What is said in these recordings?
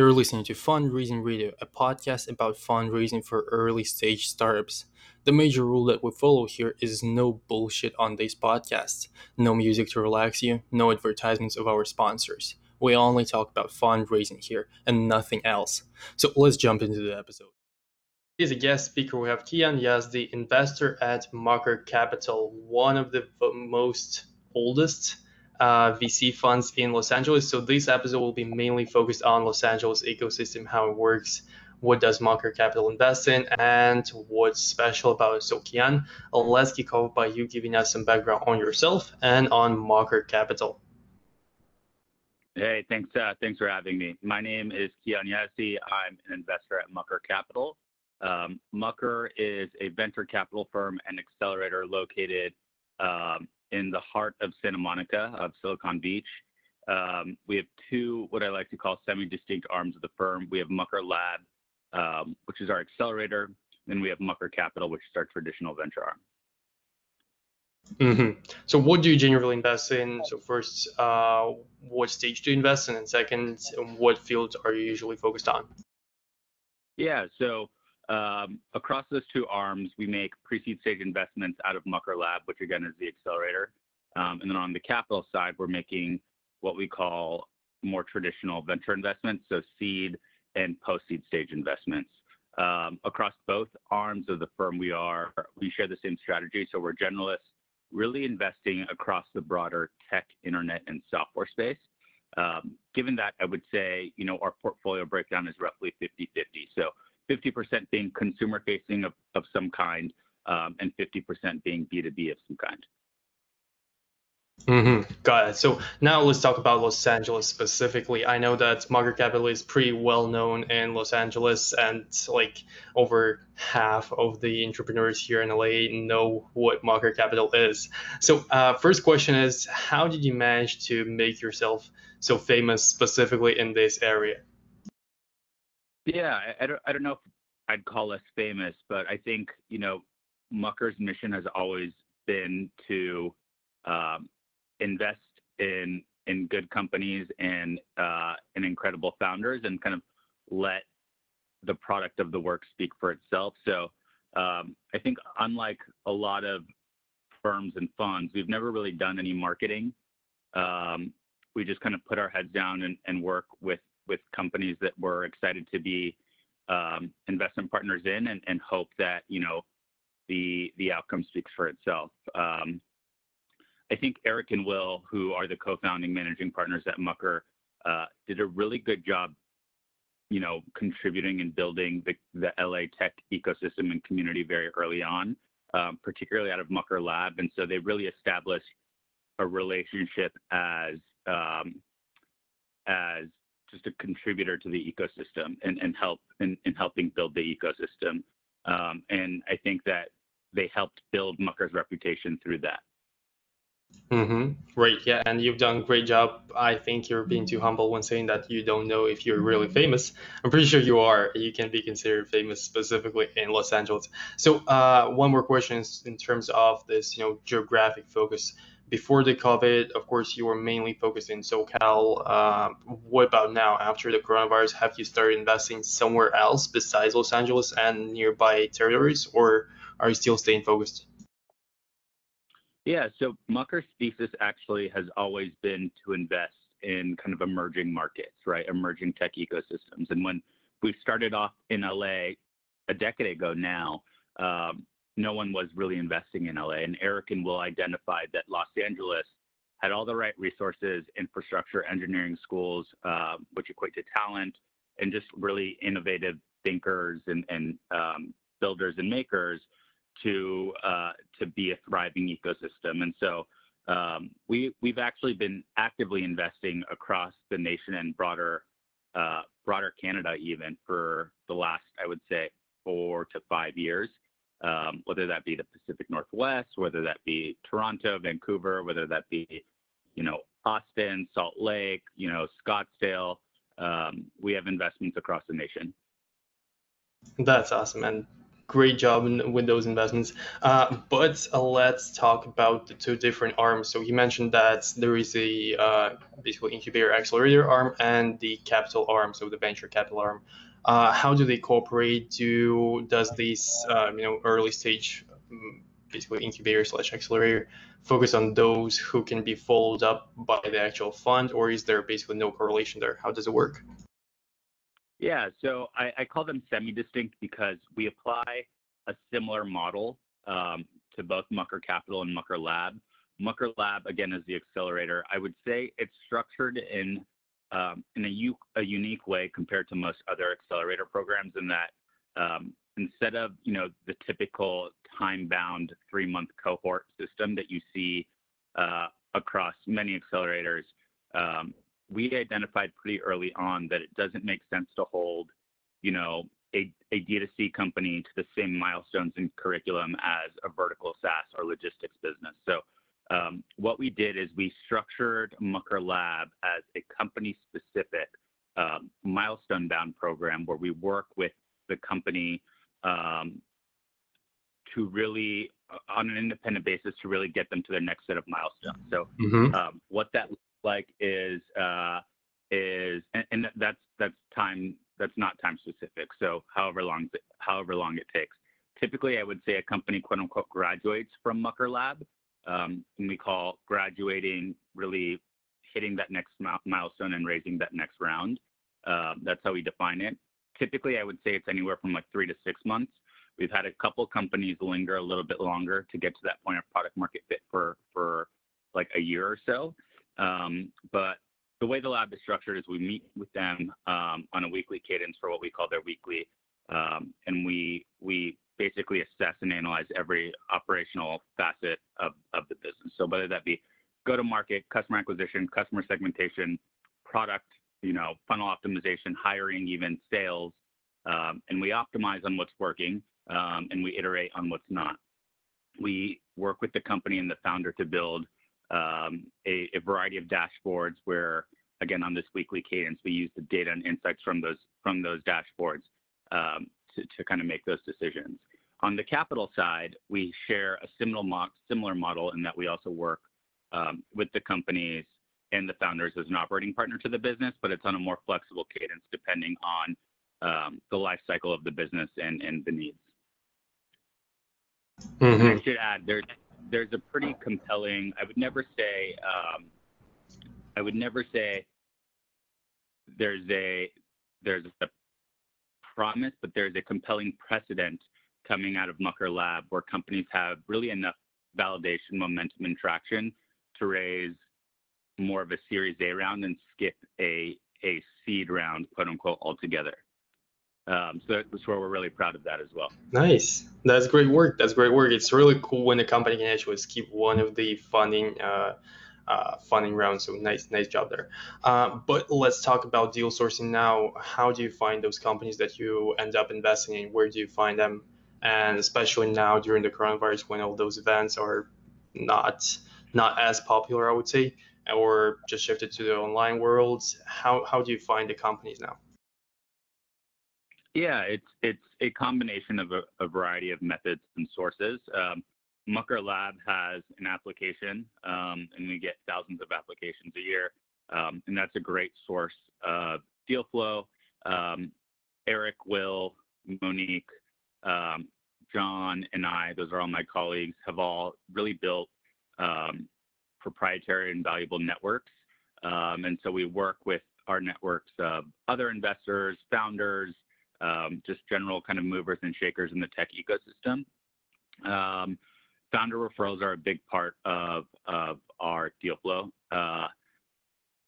You're listening to Fundraising Radio, a podcast about fundraising for early stage startups. The major rule that we follow here is no bullshit on these podcasts, no music to relax you, no advertisements of our sponsors. We only talk about fundraising here and nothing else. So let's jump into the episode. As a guest speaker, we have Kian Yazdi, investor at Mucker Capital, one of the most oldest uh, VC funds in Los Angeles. So this episode will be mainly focused on Los Angeles ecosystem, how it works, what does Mucker Capital invest in, and what's special about it. So Kian, let's kick off by you giving us some background on yourself and on Mucker Capital. Hey, thanks. Uh, thanks for having me. My name is Kian Yazdi. I'm an investor at Mucker Capital. Um, Mucker is a venture capital firm and accelerator located um, in the heart of Santa Monica, of Silicon Beach. Um, we have two, what I like to call semi-distinct arms of the firm. We have Mucker Lab, um, which is our accelerator. and we have Mucker Capital, which is our traditional venture arm. Mm-hmm. So, what do you generally invest in? So, first, uh, what stage do you invest in, and second, what fields are you usually focused on? Yeah. So, um, across those two arms, we make pre-seed stage investments out of Mucker Lab, which again is the accelerator. Um, and then on the capital side, we're making what we call more traditional venture investments, so seed and post-seed stage investments. Um, across both arms of the firm, we are we share the same strategy. So we're generalists, really investing across the broader tech, internet, and software space. Um, given that, I would say you know our portfolio breakdown is roughly 50-50. So 50% being consumer facing of, of some kind, um, and 50% being B2B of some kind. Mm-hmm. Got it. So now let's talk about Los Angeles specifically. I know that Mucker Capital is pretty well known in Los Angeles, and like over half of the entrepreneurs here in LA know what Mucker Capital is. So, uh, first question is, how did you manage to make yourself so famous specifically in this area? Yeah, I, I, don't, I don't know if I'd call us famous, but I think, you know, Mucker's mission has always been to um, invest in in good companies and uh, and incredible founders and kind of let the product of the work speak for itself. So um, I think unlike a lot of firms and funds, we've never really done any marketing. Um, we just kind of put our heads down and, and work with with companies that we're excited to be um, investment partners in and, and hope that you know the the outcome speaks for itself. Um, I think Eric and Will, who are the co-founding managing partners at Mucker, uh, did a really good job, you know, contributing and building the, the LA tech ecosystem and community very early on, um, particularly out of Mucker Lab, and so they really established a relationship as um, as just a contributor to the ecosystem and, and help in, in helping build the ecosystem. Um, and I think that they helped build Mucker's reputation through that. Mm-hmm. Great. Yeah. And you've done a great job. I think you're being too humble when saying that you don't know if you're really famous. I'm pretty sure you are. You can be considered famous specifically in Los Angeles. So, uh, one more question in terms of this, you know, geographic focus before the COVID, of course, you were mainly focused in SoCal. Uh, what about now? After the coronavirus, have you started investing somewhere else besides Los Angeles and nearby territories, or are you still staying focused? Yeah, so Mucker's thesis actually has always been to invest in kind of emerging markets, right? Emerging tech ecosystems. And when we started off in LA a decade ago now, um, no one was really investing in LA. And Eric and Will identified that Los Angeles had all the right resources, infrastructure, engineering schools, uh, which equate to talent, and just really innovative thinkers and, and um, builders and makers to uh, to be a thriving ecosystem. And so um, we we've actually been actively investing across the nation and broader uh, broader Canada even for the last I would say four to five years um, whether that be the Pacific Northwest, whether that be Toronto, Vancouver, whether that be, you know, Austin, Salt Lake, you know, Scottsdale. Um, we have investments across the nation. That's awesome. And great job in, with those investments. Uh, but uh, let's talk about the two different arms. So you mentioned that there is a uh, basically incubator accelerator arm and the capital arm, so the venture capital arm. Uh, how do they cooperate? Do does this uh, you know early stage mm, basically incubator slash accelerator focus on those who can be followed up by the actual fund, or is there basically no correlation there? How does it work? Yeah, so I, I call them semi-distinct because we apply a similar model um, to both Mucker Capital and Mucker Lab. Mucker Lab, again, is the accelerator. I would say it's structured in in a, unique way compared to most other accelerator programs in that um, instead of the typical time-bound three-month cohort system that you see uh, across many accelerators, um, we identified pretty early on that it doesn't make sense to hold, a D2C company to the same milestones and curriculum as a vertical SaaS or logistics business. Um, what we did is we structured Mucker Lab as a company specific um, milestone bound program where we work with the company um, to really, uh, on an independent basis, to really get them to their next set of milestones. So, mm-hmm. um, what that looks like is uh, is, and, and, that's that's time that's not time specific. So, however long however long it takes. Typically, I would say a company quote unquote graduates from Mucker Lab, and we call graduating really hitting that next milestone and raising that next round. Uh, that's how we define it. Typically, I would say it's anywhere from like three to six months. We've had a couple companies linger a little bit longer to get to that point of product market fit for for like a year or so. Um, but the way the lab is structured is we meet with them um, on a weekly cadence for what we call their weekly, um, and we we basically assess and analyze every operational facet of, the business. So whether that be go to market, customer acquisition, customer segmentation, product, you know, funnel optimization, hiring, even sales, um, and we optimize on what's working um, and we iterate on what's not. We work with the company and the founder to build um, a, variety of dashboards where, again, on this weekly cadence, we use the data and insights from those from those dashboards um, to, to kind of make those decisions. On the capital side, we share a similar, mo- similar model in that we also work um, with the companies and the founders as an operating partner to the business, but it's on a more flexible cadence depending on um, the life cycle of the business and, and the needs. Mm-hmm. I should add, there's there's a pretty compelling. I would never say. Um, I would never say there's a there's a promise, but there's a compelling precedent coming out of Mucker Lab where companies have really enough validation, momentum, and traction to raise more of a Series A round and skip a a seed round, quote unquote, altogether. Um, so that's where we're really proud of that as well. Nice. That's great work. That's great work. It's really cool when a company can actually skip one of the funding uh, uh, funding rounds. So nice, nice job there. Uh, but let's talk about deal sourcing now. How do you find those companies that you end up investing in? Where do you find them? And especially now during the coronavirus, when all those events are not not as popular, I would say, or just shifted to the online world. How how do you find the companies now? Yeah, it's it's a combination of a, a variety of methods and sources. Um, Mucker Lab has an application, um, and we get thousands of applications a year, um, and that's a great source of deal flow. Um, Eric, Will, Monique, um, John, and I, those are all my colleagues, have all really built um, proprietary and valuable networks. and so we work with our networks of other investors, founders, um, just general kind of movers and shakers in the tech ecosystem. Um, founder referrals are a big part of, of our deal flow. Uh,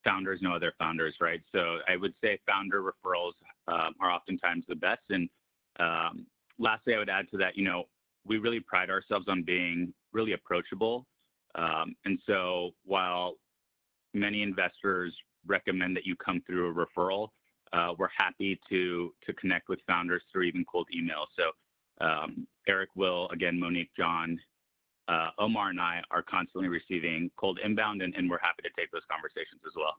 founders know other founders, right? So I would say founder referrals um, are oftentimes the best. And um, lastly, I would add to that, you know, we really pride ourselves on being really approachable. Um, and so while many investors recommend that you come through a referral, uh, we're happy to to connect with founders through even cold email. So um, Eric, Will, again, Monique, John, uh, Omar, and I are constantly receiving cold inbound, and, and we're happy to take those conversations as well.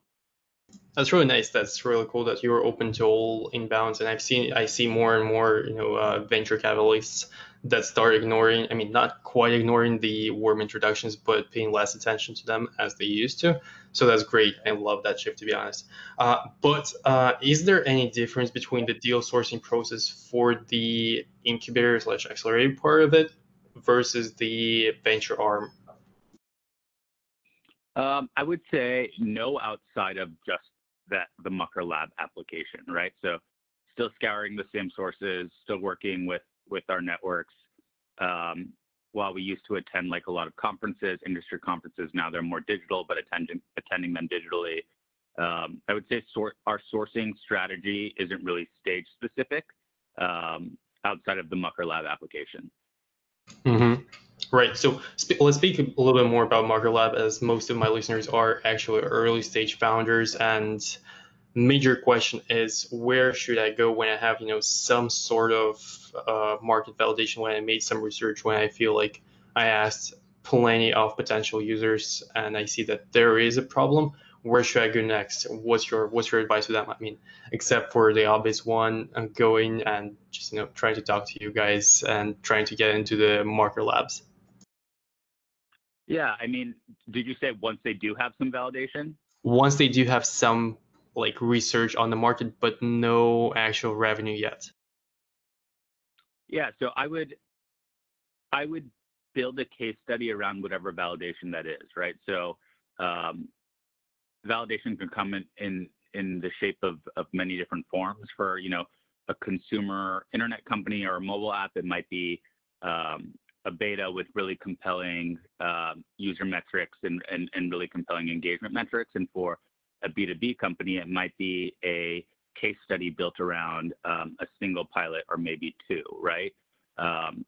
That's really nice. That's really cool that you're open to all inbounds. And I've seen, I see more and more, you know, uh, venture capitalists that start ignoring, I mean, not quite ignoring the warm introductions, but paying less attention to them as they used to. So that's great. I love that shift, to be honest. Uh, but uh, is there any difference between the deal sourcing process for the incubator slash accelerator part of it versus the venture arm? Um, I would say no outside of just that the Mucker Lab application, right? So still scouring the same sources, still working with with our networks. Um, while we used to attend like a lot of conferences, industry conferences, now they're more digital, but attending attending them digitally. Um, I would say sort, our sourcing strategy isn't really stage specific um, outside of the Mucker Lab application. Mm-hmm. Right. So sp- let's speak a little bit more about Mucker Lab, as most of my listeners are actually early stage founders and major question is where should I go when I have you know some sort of uh, market validation when I made some research when I feel like I asked plenty of potential users and I see that there is a problem where should I go next what's your what's your advice to them I mean except for the obvious one I'm going and just you know trying to talk to you guys and trying to get into the Mucker labs yeah I mean did you say once they do have some validation once they do have some like research on the market, but no actual revenue yet? Yeah, so I would I would build a case study around whatever validation that is, right? So um, validation can come in, in in the shape of of many different forms. For you know a consumer internet company or a mobile app, it might be um, a beta with really compelling uh, user metrics and, and, and really compelling engagement metrics. And for a B2B company, it might be a case study built around um, a single pilot or maybe two, right? Um,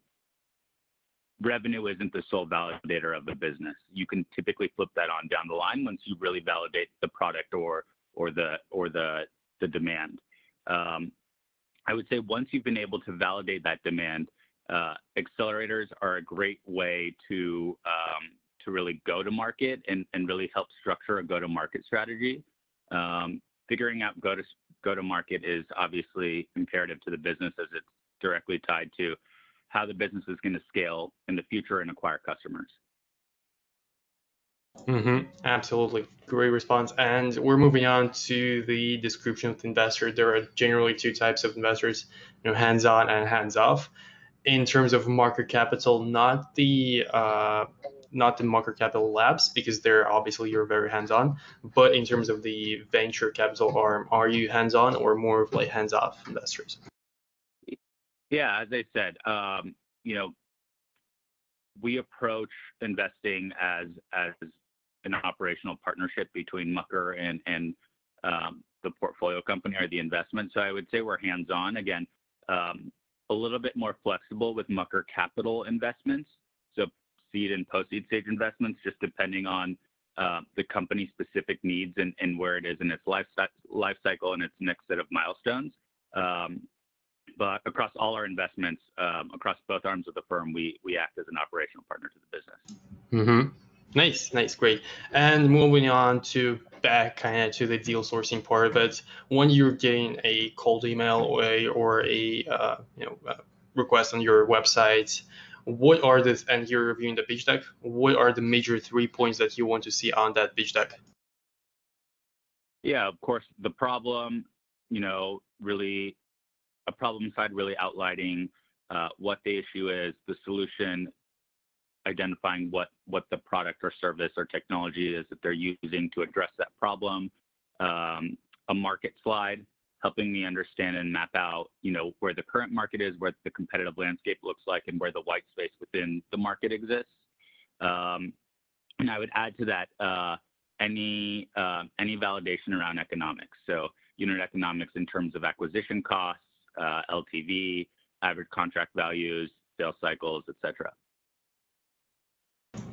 revenue isn't the sole validator of the business. You can typically flip that on down the line once you really validate the product or or the or the the demand. Um, I would say once you've been able to validate that demand, uh, accelerators are a great way to um, to really go to market and, and really help structure a go to market strategy. Um, figuring out go to go to market is obviously imperative to the business as it's directly tied to how the business is going to scale in the future and acquire customers. Mm-hmm. Absolutely. Great response. And we're moving on to the description of the investor. There are generally two types of investors, you know, hands-on and hands-off. In terms of Mucker Capital, not the uh, not the Mucker Capital Labs because they're obviously you're very hands-on, but in terms of the venture capital arm, are you hands-on or more of like hands-off investors? Yeah, as I said, um, you know, we approach investing as as an operational partnership between Mucker and um, the portfolio company or the investment. So I would say we're hands-on. Again, um, a little bit more flexible with Mucker Capital investments so seed and post-seed stage investments, just depending on uh, the company specific needs and, where it is in its life cycle and its next set of milestones. But across all our investments, um, across both arms of the firm, we, we act as an operational partner to the business. Mm-hmm. Nice, nice, great. And moving on to back kind of to the deal sourcing part of it, when you're getting a cold email or a, or a uh, you know uh, request on your website, what are the and you're reviewing the pitch deck what are the major three points that you want to see on that pitch deck yeah of course the problem you know really a problem side really outlining uh, what the issue is the solution identifying what what the product or service or technology is that they're using to address that problem um, a market slide helping me understand and map out, you know, where the current market is, where the competitive landscape looks like, and where the white space within the market exists. Um, and I would add to that uh, any uh, any validation around economics. So unit economics in terms of acquisition costs, LTV, average contract values, sales cycles, etc.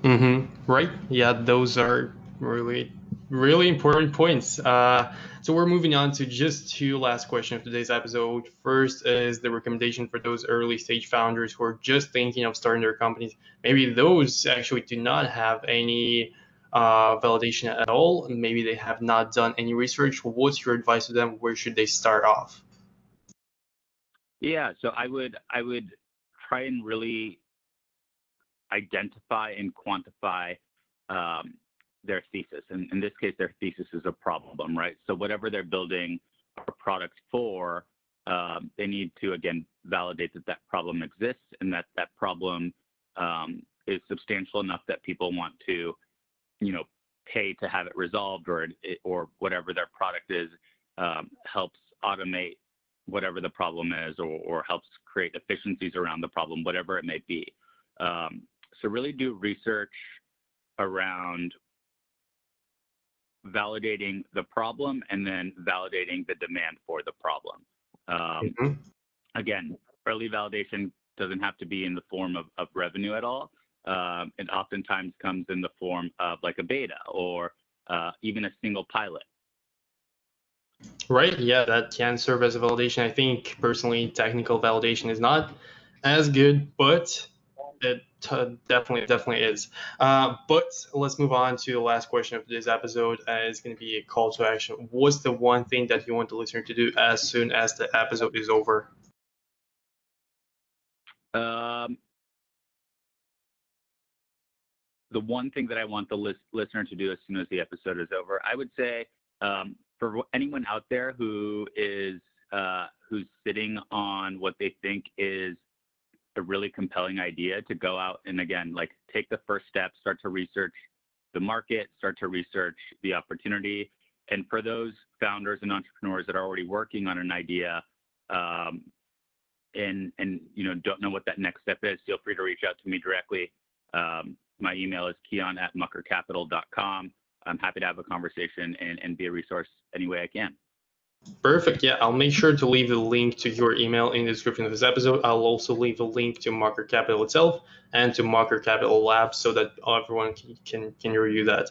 Mm-hmm. Right. Yeah, those are really really important points. Uh, so we're moving on to just two last questions of today's episode. First is the recommendation for those early stage founders who are just thinking of starting their companies. Maybe those actually do not have any uh, validation at all, maybe they have not done any research, what's your advice to them? Where should they start off? Yeah, so I would I would try and really identify and quantify um, their thesis. And in this case, their thesis is a problem, right? So whatever they're building a product for, um, they need to again validate that that problem exists and that that problem um, is substantial enough that people want to, you know, pay to have it resolved, or or whatever their product is um, helps automate whatever the problem is, or, or helps create efficiencies around the problem, whatever it may be. Um, so really do research around validating the problem and then validating the demand for the problem. Um, mm-hmm. Again, early validation doesn't have to be in the form of, of revenue at all. Um, it oftentimes comes in the form of like a beta or uh, even a single pilot. Right. Yeah, that can serve as a validation. I think personally, technical validation is not as good, but it t- definitely definitely is. Uh, but let's move on to the last question of this episode. Uh, it's going to be a call to action. What's the one thing that you want the listener to do as soon as the episode is over? Um, the one thing that I want the list- listener to do as soon as the episode is over, I would say um, for anyone out there who is uh, who's sitting on what they think is a really compelling idea to go out and again like take the first step start to research the market start to research the opportunity. And for those founders and entrepreneurs that are already working on an idea um, and and you know don't know what that next step is feel free to reach out to me directly. Um, my email is kian at muckercapital.com i'm happy to have a conversation and, and be a resource any way i can Perfect. Yeah, I'll make sure to leave the link to your email in the description of this episode. I'll also leave a link to Mucker Capital itself and to Mucker Capital Labs so that everyone can, can, can review that.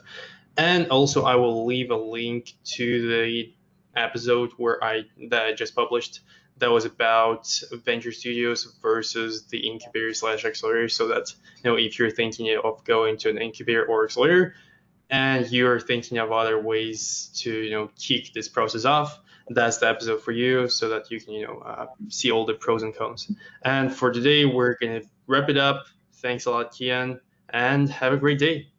And also, I will leave a link to the episode where I that I just published that was about venture studios versus the incubator slash accelerator. So that you know, if you're thinking of going to an incubator or accelerator, and you're thinking of other ways to you know kick this process off that's the episode for you so that you can you know uh, see all the pros and cons. And for today we're gonna wrap it up. Thanks a lot kian and have a great day